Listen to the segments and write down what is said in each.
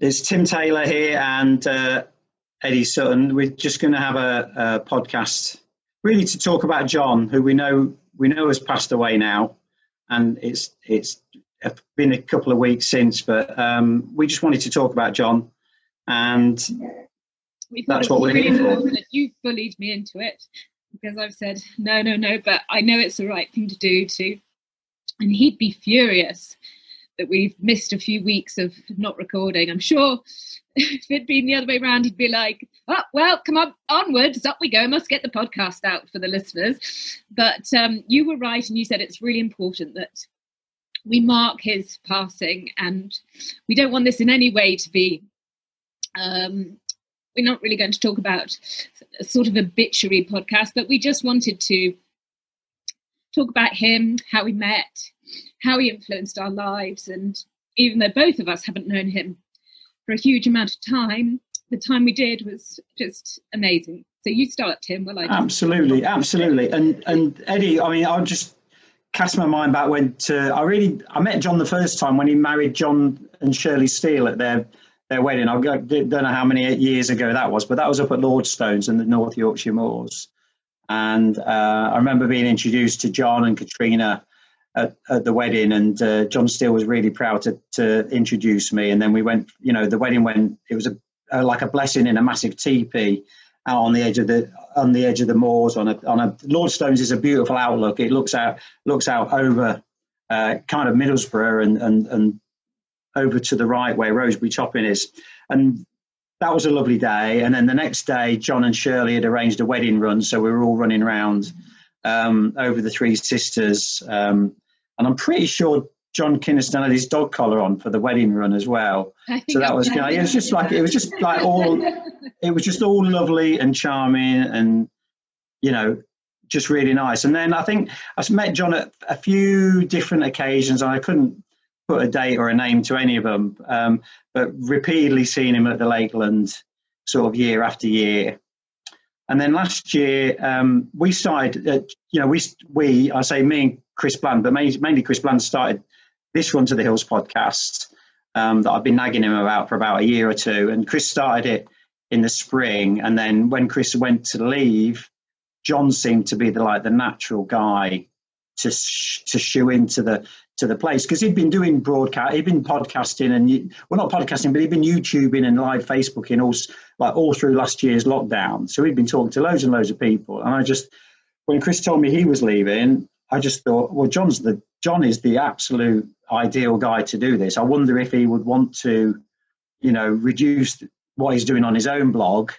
It's Tim Taylor here and uh, Eddie Sutton. We're just going to have a, a, podcast, really, to talk about John, who we know we know has passed away now, and it's it's been a couple of weeks since, but um, we just wanted to talk about John, and that's what we're here for. You bullied me into it because I've said no, no, no, but I know it's the right thing to do too, and he'd be furious that we've missed a few weeks of not recording. I'm sure if it'd been the other way around, he'd be like, oh, well, come on, onwards, up we go, must get the podcast out for the listeners. But um, you were right, and you said it's really important that we mark his passing, and we don't want this in any way to be. Um, we're not really going to talk about a sort of obituary podcast, but we just wanted to talk about him, how we met, how he influenced our lives. And even though both of us haven't known him for a huge amount of time, the time we did was just amazing. So you start, Tim. Well, I absolutely, absolutely. And and Eddie, I mean, I'll just cast my mind back when to I really I met John the first time when he married John and Shirley Steele at their their wedding. I don't know how many years ago that was, but that was up at Lordstones in the North Yorkshire Moors. And uh, I remember being introduced to John and Katrina at, at the wedding, and uh, John Steele was really proud to, to introduce me. And then we went, you know, the wedding went. It was a, a like a blessing in a massive teepee out on the edge of the on the edge of the moors on a on a Lordstones is a beautiful outlook. It looks out looks out over uh, kind of Middlesbrough and and and over to the right where Roseberry Topping is, and that was a lovely day. And then the next day, John and Shirley had arranged a wedding run, so we were all running around um, over the Three Sisters. Um, and I'm pretty sure John Kynaston had his dog collar on for the wedding run as well. So that was good. It was just like it was just like all it was just all lovely and charming and you know just really nice. And then I think I met John at a few different occasions and I couldn't put a date or a name to any of them, um, but repeatedly seen him at the Lakeland sort of year after year. And then last year, um, we started, uh, you know, we, we, I say me and Chris Bland, but mainly, Chris Bland started this Run to the Hills podcast um, that I've been nagging him about for about a year or two. And Chris started it in the spring. And then when Chris went to leave, John seemed to be the like the natural guy to sh- to shoe into the to the place because he'd been doing broadcast, he'd been podcasting and well, not podcasting, but he'd been YouTubing and live Facebooking all like all through last year's lockdown. So he'd been talking to loads and loads of people, and I just when Chris told me he was leaving, I just thought, well, John's the John is the absolute ideal guy to do this. I wonder if he would want to, you know, reduce what he's doing on his own blog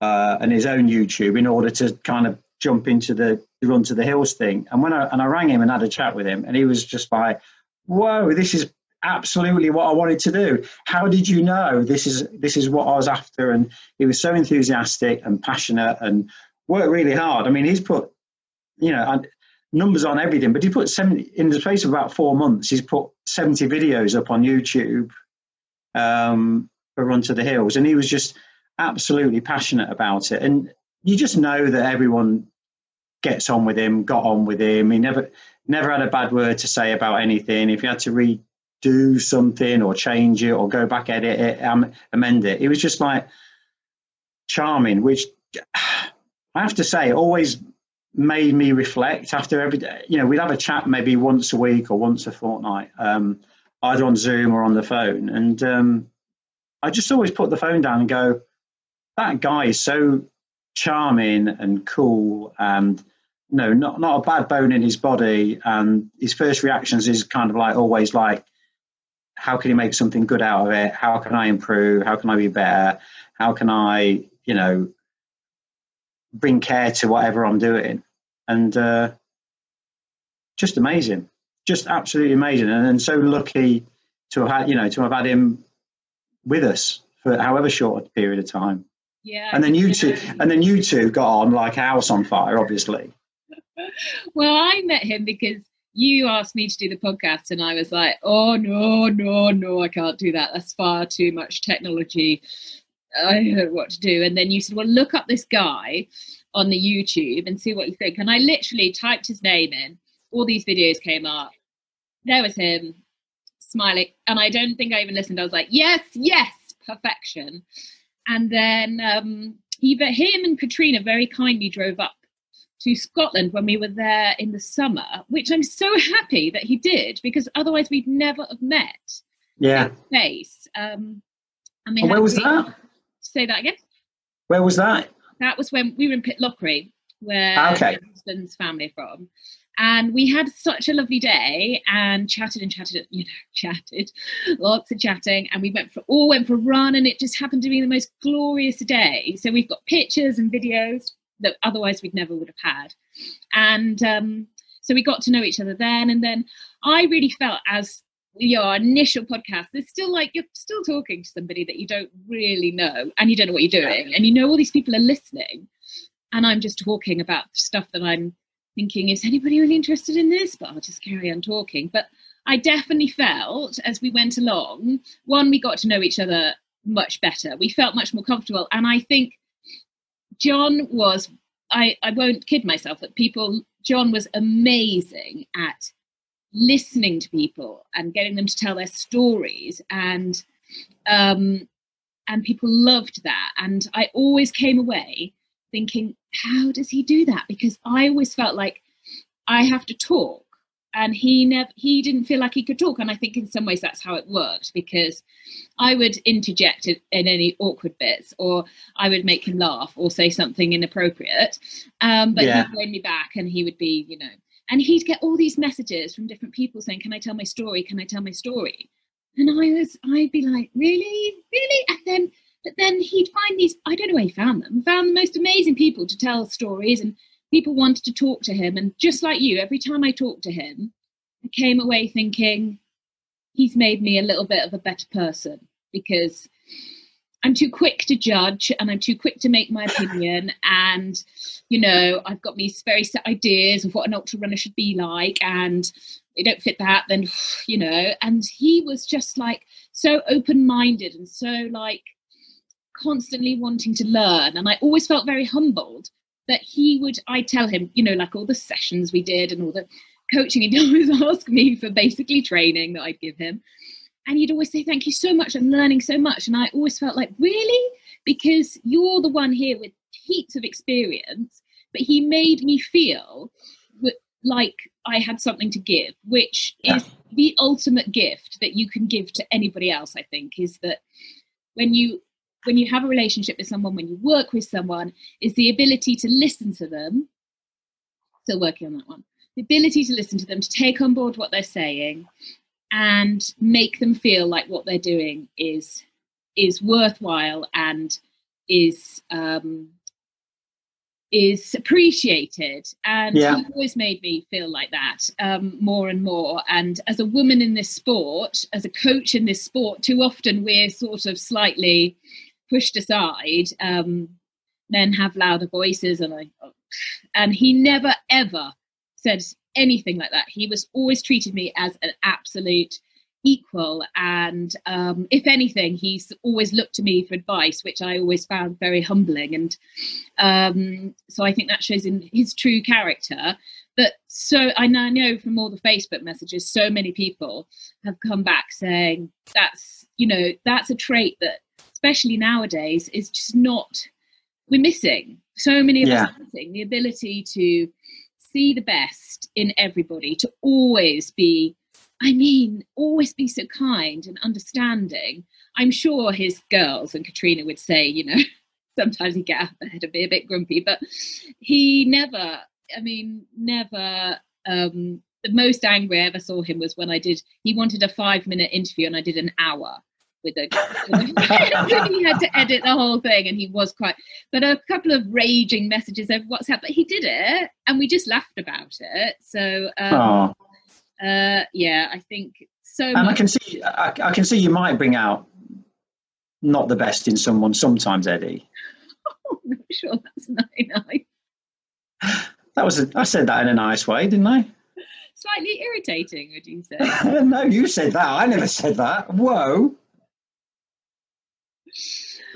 uh, and his own YouTube in order to kind of jump into the run to the hills thing. And when I and I rang him and had a chat with him, and he was just like, "Whoa, this is absolutely what I wanted to do. How did you know this is this is what I was after?" And he was so enthusiastic and passionate and worked really hard. I mean, he's put, you know, numbers on everything, but he put 70 in the space of about four months. He's put 70 videos up on YouTube um, for Run to the Hills, and he was just absolutely passionate about it. And you just know that everyone gets on with him, got on with him. He never never had a bad word to say about anything. If you had to redo something or change it or go back edit it, um, amend it, it was just like charming. Which I have to say, always made me reflect after every day. You know, we'd have a chat maybe once a week or once a fortnight, um, either on Zoom or on the phone, and um, I just always put the phone down and go, "That guy is so charming and cool and." no, not not a bad bone in his body. And his first reactions is kind of like always like, how can he make something good out of it? How can I improve? How can I be better? How can I, you know, bring care to whatever I'm doing? And uh, just amazing, just absolutely amazing, and, and so lucky to have had, you know, to have had him with us for however short a period of time. Yeah. And then you two, and then you two got on like a house on fire, obviously well, I met him because you asked me to do the podcast, and I was like, oh, no, no, no, I can't do that. That's far too much technology. I don't know what to do. And then you said, well, look up this guy on the YouTube and see what you think. And I literally typed his name in. All these videos came up. There was him smiling. And I don't think I even listened. I was like, yes, yes, perfection. And then um, he, him and Katrina very kindly drove up to Scotland when we were there in the summer, which I'm so happy that he did because otherwise we'd never have met. Yeah. Face. Um, and, and where was that? Say that again. Where was that? That was when we were in Pitlochry, where ah, okay. my husband's family from. And we had such a lovely day and chatted and chatted, you know, chatted, lots of chatting. And we went for all went for a run, and it just happened to be the most glorious day. So we've got pictures and videos that otherwise we'd never would have had. And um, so we got to know each other then. And then I really felt as your initial podcast, it's still like you're still talking to somebody that you don't really know and you don't know what you're doing. And you know all these people are listening. And I'm just talking about stuff that I'm thinking, is anybody really interested in this? But I'll just carry on talking. But I definitely felt as we went along, one, we got to know each other much better. We felt much more comfortable. And I think John was, I, I won't kid myself that people, John was amazing at listening to people and getting them to tell their stories. And um, and people loved that. And i always came away thinking how does he do that? Because i always felt like i have to talk. And he never he didn't feel like he could talk. And i think in some ways that's how it worked because i would interject in, in any awkward bits or i would make him laugh or say something inappropriate. Um, but yeah. he'd bring me back and he would be you know and he'd get all these messages from different people saying can i tell my story? Can i tell my story? And i was i'd be like really? Really? And then but then he'd find these i don't know where he found them found the most amazing people to tell stories and people wanted to talk to him. And just like you, every time I talked to him, I came away thinking, he's made me a little bit of a better person because I'm too quick to judge and I'm too quick to make my opinion. And, you know, I've got these very set ideas of what an ultra runner should be like. And they don't fit that, then, you know. And he was just like so open minded and so like constantly wanting to learn. And I always felt very humbled that he would, I tell him, you know, like all the sessions we did and all the coaching, he'd always ask me for basically training that I'd give him. And you'd always say, Thank you so much. I'm learning so much. And I always felt like, Really? Because you're the one here with heaps of experience. But he made me feel like I had something to give, which is the ultimate gift that you can give to anybody else, I think, is that when you when you have a relationship with someone, when you work with someone, is the ability to listen to them. Still working on that one. The ability to listen to them, to take on board what they're saying, and make them feel like what they're doing is is worthwhile and is um, is appreciated and yeah. he always made me feel like that um, more and more and as a woman in this sport as a coach in this sport too often we're sort of slightly pushed aside, um, men have louder voices, and I, and he never ever said anything like that. He was always treated me as an absolute equal, and um, if anything, he's always looked to me for advice, which I always found very humbling. And um, so I think that shows in his true character. But so I now know from all the Facebook messages, so many people have come back saying that's you know that's a trait that especially nowadays, is just not, we're missing. So many of yeah. us missing the ability to see the best in everybody, to always be, I mean, always be so kind and understanding. I'm sure his girls and Katrina would say, you know, sometimes he get out of bed and be a bit grumpy, but he never, I mean, never um, the most angry I ever saw him was when I did. He wanted a five minute interview and I did an hour, with he had to edit the whole thing and he was quite but a couple of raging messages over whatsapp but he did it and we just laughed about it. So um, uh, yeah i think so and much- i can see I, I, can see you might bring out not the best in someone sometimes eddie. Oh, i'm not sure that's not nice that was a, i said that in a nice way didn't i? Slightly irritating would you say? No you said that. I never said that. Whoa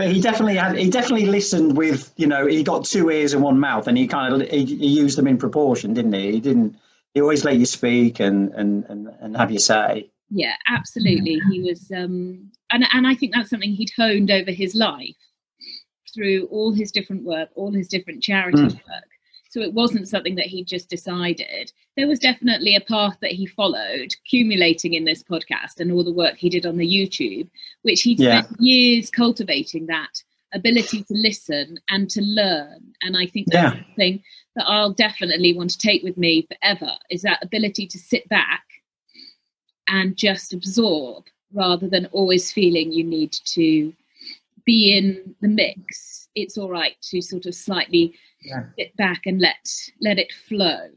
but he definitely had. He definitely listened with. You know, he got two ears and one mouth, and he kind of he, he used them in proportion, didn't he? He didn't. He always let you speak and and and, and have your say. yeah, absolutely. He was, um, and and I think that's something he'd honed over his life through all his different work, all his different charity mm. work. So it wasn't something that he just decided. There was definitely a path that he followed, accumulating in this podcast and all the work he did on the YouTube, which he yeah. spent years cultivating that ability to listen and to learn. And I think that's yeah. something that I'll definitely want to take with me forever is that ability to sit back and just absorb rather than always feeling you need to be in the mix. It's all right to sort of slightly yeah. sit back and let let it flow.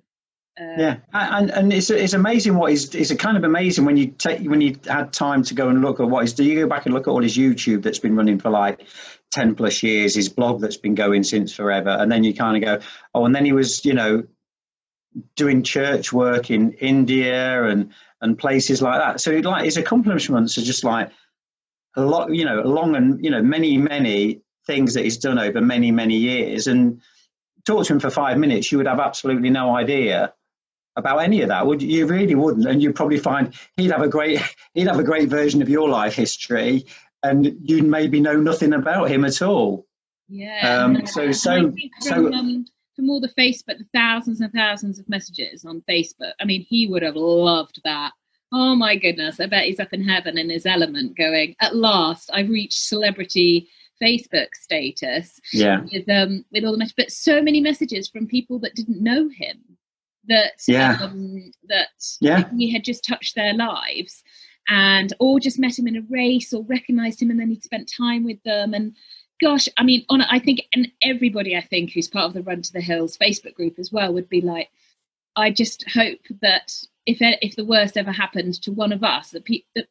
Uh, yeah, and and it's it's amazing what is it's kind of amazing when you take when you had time to go and look at what is. Do you go back and look at all his YouTube that's been running for like ten plus years, his blog that's been going since forever, and then you kind of go, oh, and then he was you know doing church work in India and and places like that. So like his accomplishments are just like a lot, you know, long and you know many many things that he's done over many many years. And talk to him for five minutes, you would have absolutely no idea about any of that. Would you really wouldn't? And you'd probably find he'd have a great he'd have a great version of your life history, and you'd maybe know nothing about him at all. Yeah. Um, so so from, so. Um, from all the Facebook, the thousands and thousands of messages on Facebook. I mean, he would have loved that. Oh my goodness! I bet he's up in heaven in his element, going. At last, I've reached celebrity Facebook status. Yeah. With um with all the messages, but so many messages from people that didn't know him. That yeah. Um, that yeah. he had just touched their lives, and or just met him in a race or recognized him, and then he'd spent time with them and gosh, I mean, on I think, and everybody I think who's part of the Run to the Hills Facebook group as well would be like, I just hope that if if the worst ever happened to one of us, that, pe- that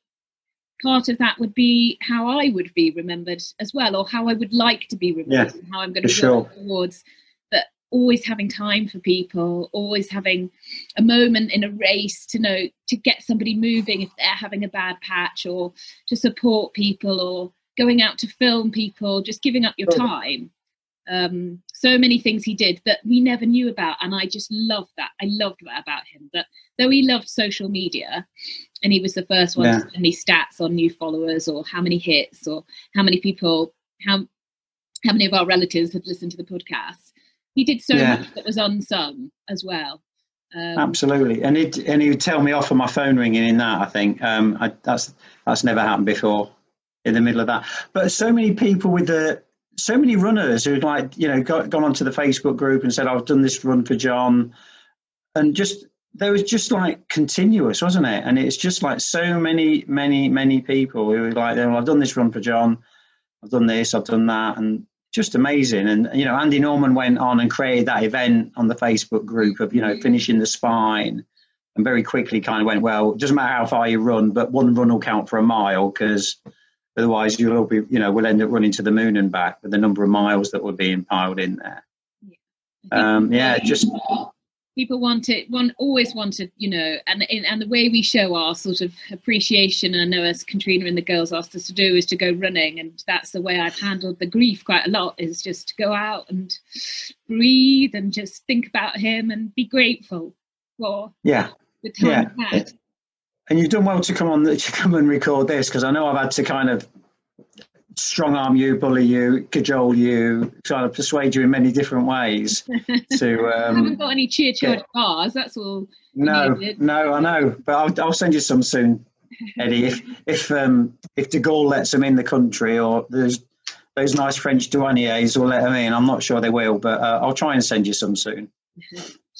part of that would be how I would be remembered as well, or how I would like to be remembered, yeah, and how I'm going to work sure. towards that. Always having time for people, always having a moment in a race to know to get somebody moving if they're having a bad patch, or to support people, or going out to film people, just giving up your time. Um, so many things he did that we never knew about, and I just loved that. I loved that about him. That though he loved social media, and he was the first one yeah. to any stats on new followers or how many hits or how many people, how how many of our relatives had listened to the podcast. He did so yeah. much that was unsung as well. Um, Absolutely, and he and he would tell me off of my phone ringing in that. I think um, I, that's that's never happened before in the middle of that. But so many people with the so many runners who like you know got, gone onto the Facebook group and said I've done this run for John, and just there was just like continuous, wasn't it? And it's just like so many, many, many people who were like, well, I've done this run for John, I've done this, I've done that, and just amazing. And you know, Andy Norman went on and created that event on the Facebook group of you know mm. finishing the spine, and very quickly kind of went, well, it doesn't matter how far you run, but one run will count for a mile because Otherwise, you'll all be, you know, we'll end up running to the moon and back with the number of miles that were being piled in there. Yeah, um, yeah just people wanted one always wanted you know and and the way we show our sort of appreciation i know as katrina and the girls asked us to do is to go running and that's the way i've handled the grief quite a lot is just to go out and breathe and just think about him and be grateful for yeah the time yeah. And you've done well to come on to come and record this because I know I've had to kind of strong arm you, bully you, cajole you, try to persuade you in many different ways. To um, I haven't got any cheer cheer bars. That's all. No, no, I know, but I'll, I'll send you some soon, Eddie. if if um, if De Gaulle lets them in the country, or there's those nice French douaniers will let them in. I'm not sure they will, but uh, I'll try and send you some soon.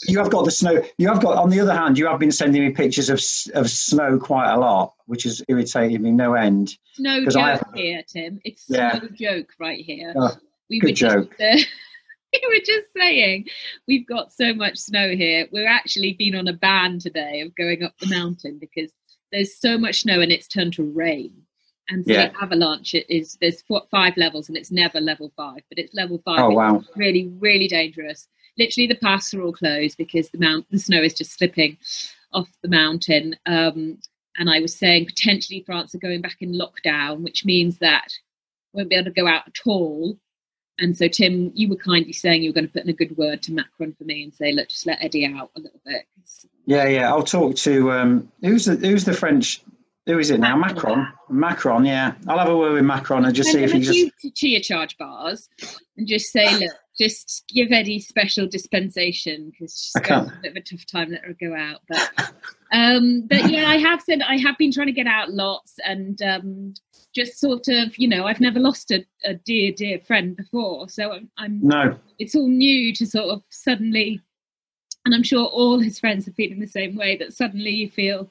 You have got the snow. You have got, on the other hand, you have been sending me pictures of of snow quite a lot, which has irritated me no end. No joke have, here, Tim. It's yeah. no joke right here. Oh, we good joke. Just, uh, we were just saying we've got so much snow here. We're actually been on a ban today of going up the mountain because there's so much snow and it's turned to rain. And so yeah. the avalanche is there's four, five levels and it's never level five, but it's level five. Oh wow! Really, really dangerous literally the paths are all closed because the mount the snow is just slipping off the mountain. Um, and I was saying potentially France are going back in lockdown, which means that won't be able to go out at all. And so, Tim, you were kindly saying you were going to put in a good word to Macron for me and say, look, just let Eddie out a little bit. Yeah, yeah. I'll talk to um, who's the who's the French who is it now? Macron. Macron, yeah. I'll have a word with Macron and just see if he just Chia Charge bars and just say, look, just give Eddie special dispensation because she's got a bit of a tough time. Let her go out, but um, but yeah, I have said I have been trying to get out lots and um, just sort of you know I've never lost a, a dear dear friend before, so I'm, I'm no. It's all new to sort of suddenly, and I'm sure all his friends are feeling the same way. That suddenly you feel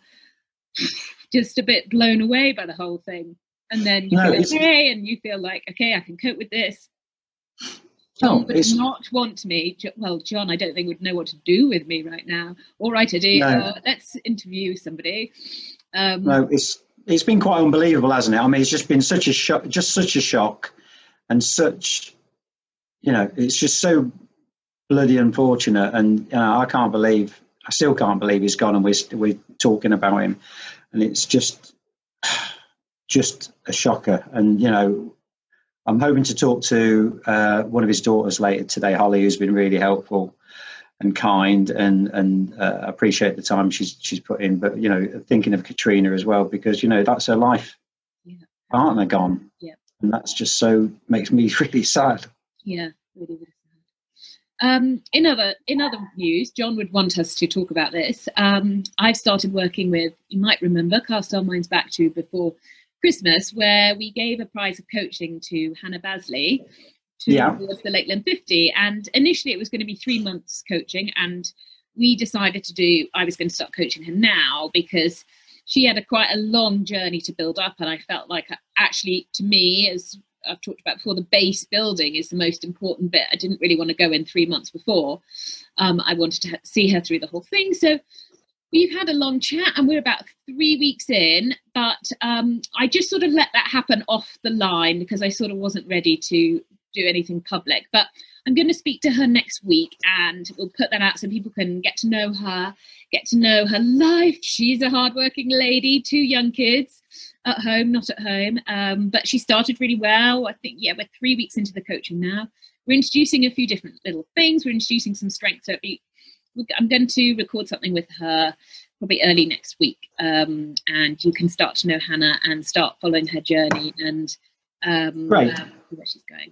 just a bit blown away by the whole thing, and then you no, feel okay, and you feel like okay, I can cope with this John would not want me. Well, John, I don't think would know what to do with me right now. All right, Eddie, no. uh, let's interview somebody. Um, no, it's it's been quite unbelievable, hasn't it? I mean, it's just been such a shock, just such a shock, and such, you know, it's just so bloody unfortunate. And you know, I can't believe, I still can't believe he's gone, and we're we're talking about him, and it's just, just a shocker. And you know, I'm hoping to talk to uh, one of his daughters later today, Holly, who's been really helpful and kind, and and uh, appreciate the time she's she's put in. But you know, thinking of Katrina as well because you know that's her life yeah. partner gone, yeah, and that's just so makes me really sad. Yeah, really, really sad. Um, in other in other news, John would want us to talk about this. Um, I've started working with, you might remember, Cast Our Minds Back to before Christmas where we gave a prize of coaching to Hannah Basley towards yeah. the Lakeland 50. And initially it was going to be three months coaching. And we decided to do, I was going to start coaching her now because she had a quite a long journey to build up. And I felt like actually, to me, as I've talked about before, the base building is the most important bit. I didn't really want to go in three months before. Um, I wanted to see her through the whole thing. So we've had a long chat and we're about three weeks in but um, i just sort of let that happen off the line because i sort of wasn't ready to do anything public. But i'm going to speak to her next week and we'll put that out so people can get to know her get to know her life. She's a hardworking lady two young kids at home not at home um, but she started really well. I think yeah we're three weeks into the coaching now. We're introducing a few different little things. We're introducing some strength I'm going to record something with her probably early next week, um, and you can start to know Hannah and start following her journey and um, right. Uh, where she's going.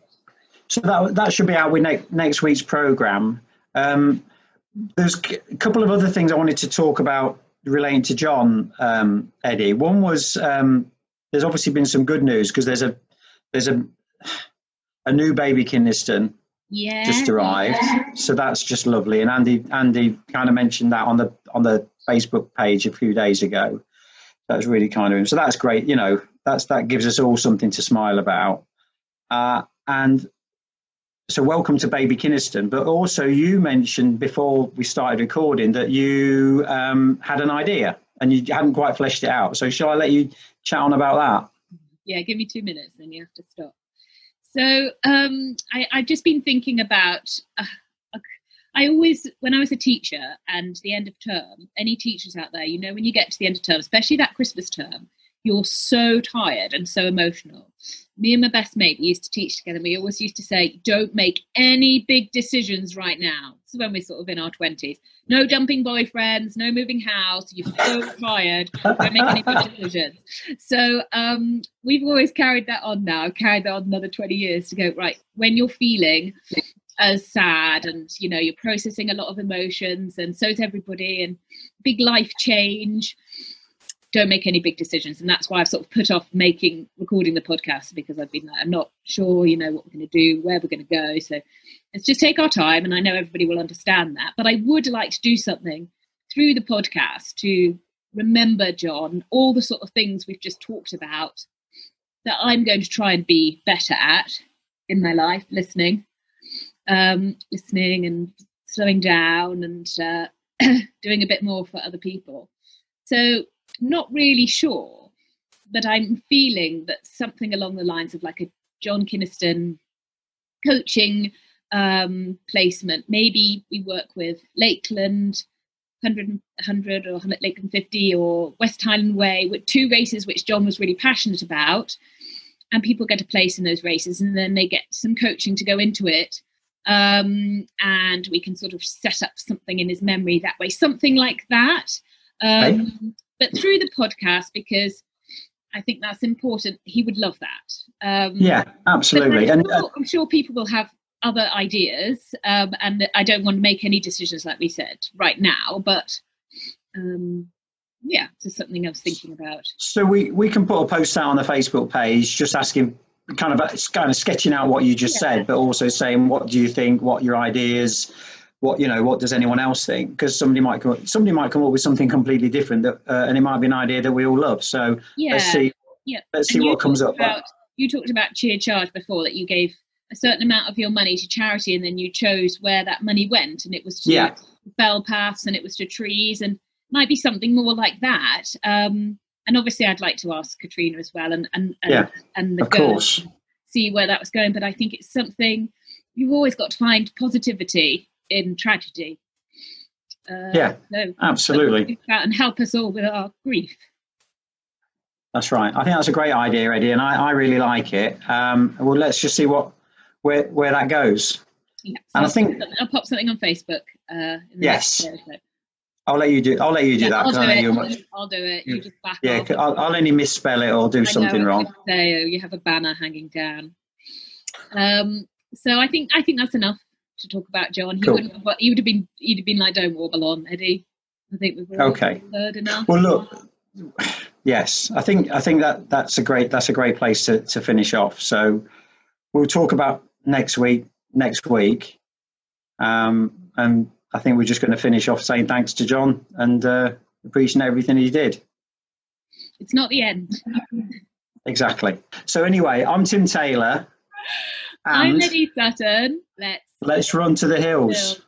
So that that should be out with next next week's program. Um, there's a couple of other things I wanted to talk about relating to John um, Eddie. One was um, there's obviously been some good news because there's a there's a a new baby Kynaston yeah. just arrived. So that's just lovely. And Andy Andy kind of mentioned that on the on the Facebook page a few days ago. That was really kind of him. So that's great. You know, that's that gives us all something to smile about. Uh, and so welcome to Baby Kynaston. But also you mentioned before we started recording that you um, had an idea and you hadn't quite fleshed it out. So shall I let you chat on about that? Yeah, give me two minutes, then you have to stop. So um, I, have just been thinking about. Uh, I always, when I was a teacher and the end of term, any teachers out there, you know, when you get to the end of term, especially that Christmas term, you're so tired and so emotional. Me and my best mate we used to teach together. We always used to say, "Don't make any big decisions right now." This is when we're sort of in our twenties. No dumping boyfriends, no moving house. You're so tired. Don't make any big decisions. So um, we've always carried that on now. Carried that on another twenty years to go right when you're feeling as sad and you know you're processing a lot of emotions and so is everybody and big life change don't make any big decisions. And that's why i've sort of put off making recording the podcast because i've been like i'm not sure you know what we're going to do where we're going to go. So let's just take our time and i know everybody will understand that. But i would like to do something through the podcast to remember john all the sort of things we've just talked about that i'm going to try and be better at in my life listening um, listening and slowing down and uh, doing a bit more for other people. So not really sure, but I'm feeling that something along the lines of like a John Kynaston coaching um, placement. Maybe we work with Lakeland 100, 100 or Lakeland 50 or West Highland Way with two races which John was really passionate about. And people get a place in those races and then they get some coaching to go into it. Um, and we can sort of set up something in his memory that way, something like that. Um, but through the podcast because I think that's important. He would love that. Um, yeah, absolutely. I'm and sure, I'm sure people will have other ideas, um, and I don't want to make any decisions, like we said, right now. But um, yeah, just something I was thinking about. So we we can put a post out on the Facebook page, just asking, kind of kind of sketching out what you just yeah. said, but also saying what do you think, what your ideas, what you know, what does anyone else think? Because somebody might come, somebody might come up with something completely different, that, uh, and it might be an idea that we all love. So yeah. let's see, yeah, let's see what comes up. About, you talked about Chia Charge before that you gave a certain amount of your money to charity, and then you chose where that money went, and it was to yeah. bell paths, and it was to trees, and might be something more like that. Um, and obviously, I'd like to ask Katrina as well, and and and, yeah, and the of course, see where that was going. But I think it's something you've always got to find positivity in tragedy. Uh, yeah, so absolutely, and help us all with our grief. That's right. I think that's a great idea, Eddie, and I, I really like it. Um, well, let's just see what where where that goes. Yeah, so and I think I'll pop something on Facebook. Uh, yes. I'll let you do. I'll let you do yeah, that. I'll do, it. Much, I'll do it. You just back yeah, off. I'll, I'll, only misspell it or do I something know, wrong. Say, oh, you have a banner hanging down. Um, so I think I think that's enough to talk about John. He cool. would have, he would have been he'd have been like, "Don't warble on, Eddie." I think we've okay. heard enough. Well, look. Yes, I think I think that that's a great that's a great place to, to finish off. So we'll talk about next week next week, um, and I think we're just going to finish off saying thanks to John and uh, appreciating everything he did. It's not the end. exactly. So anyway, I'm Tim Taylor. I'm Eddie Sutton. Let's let's run to the hills.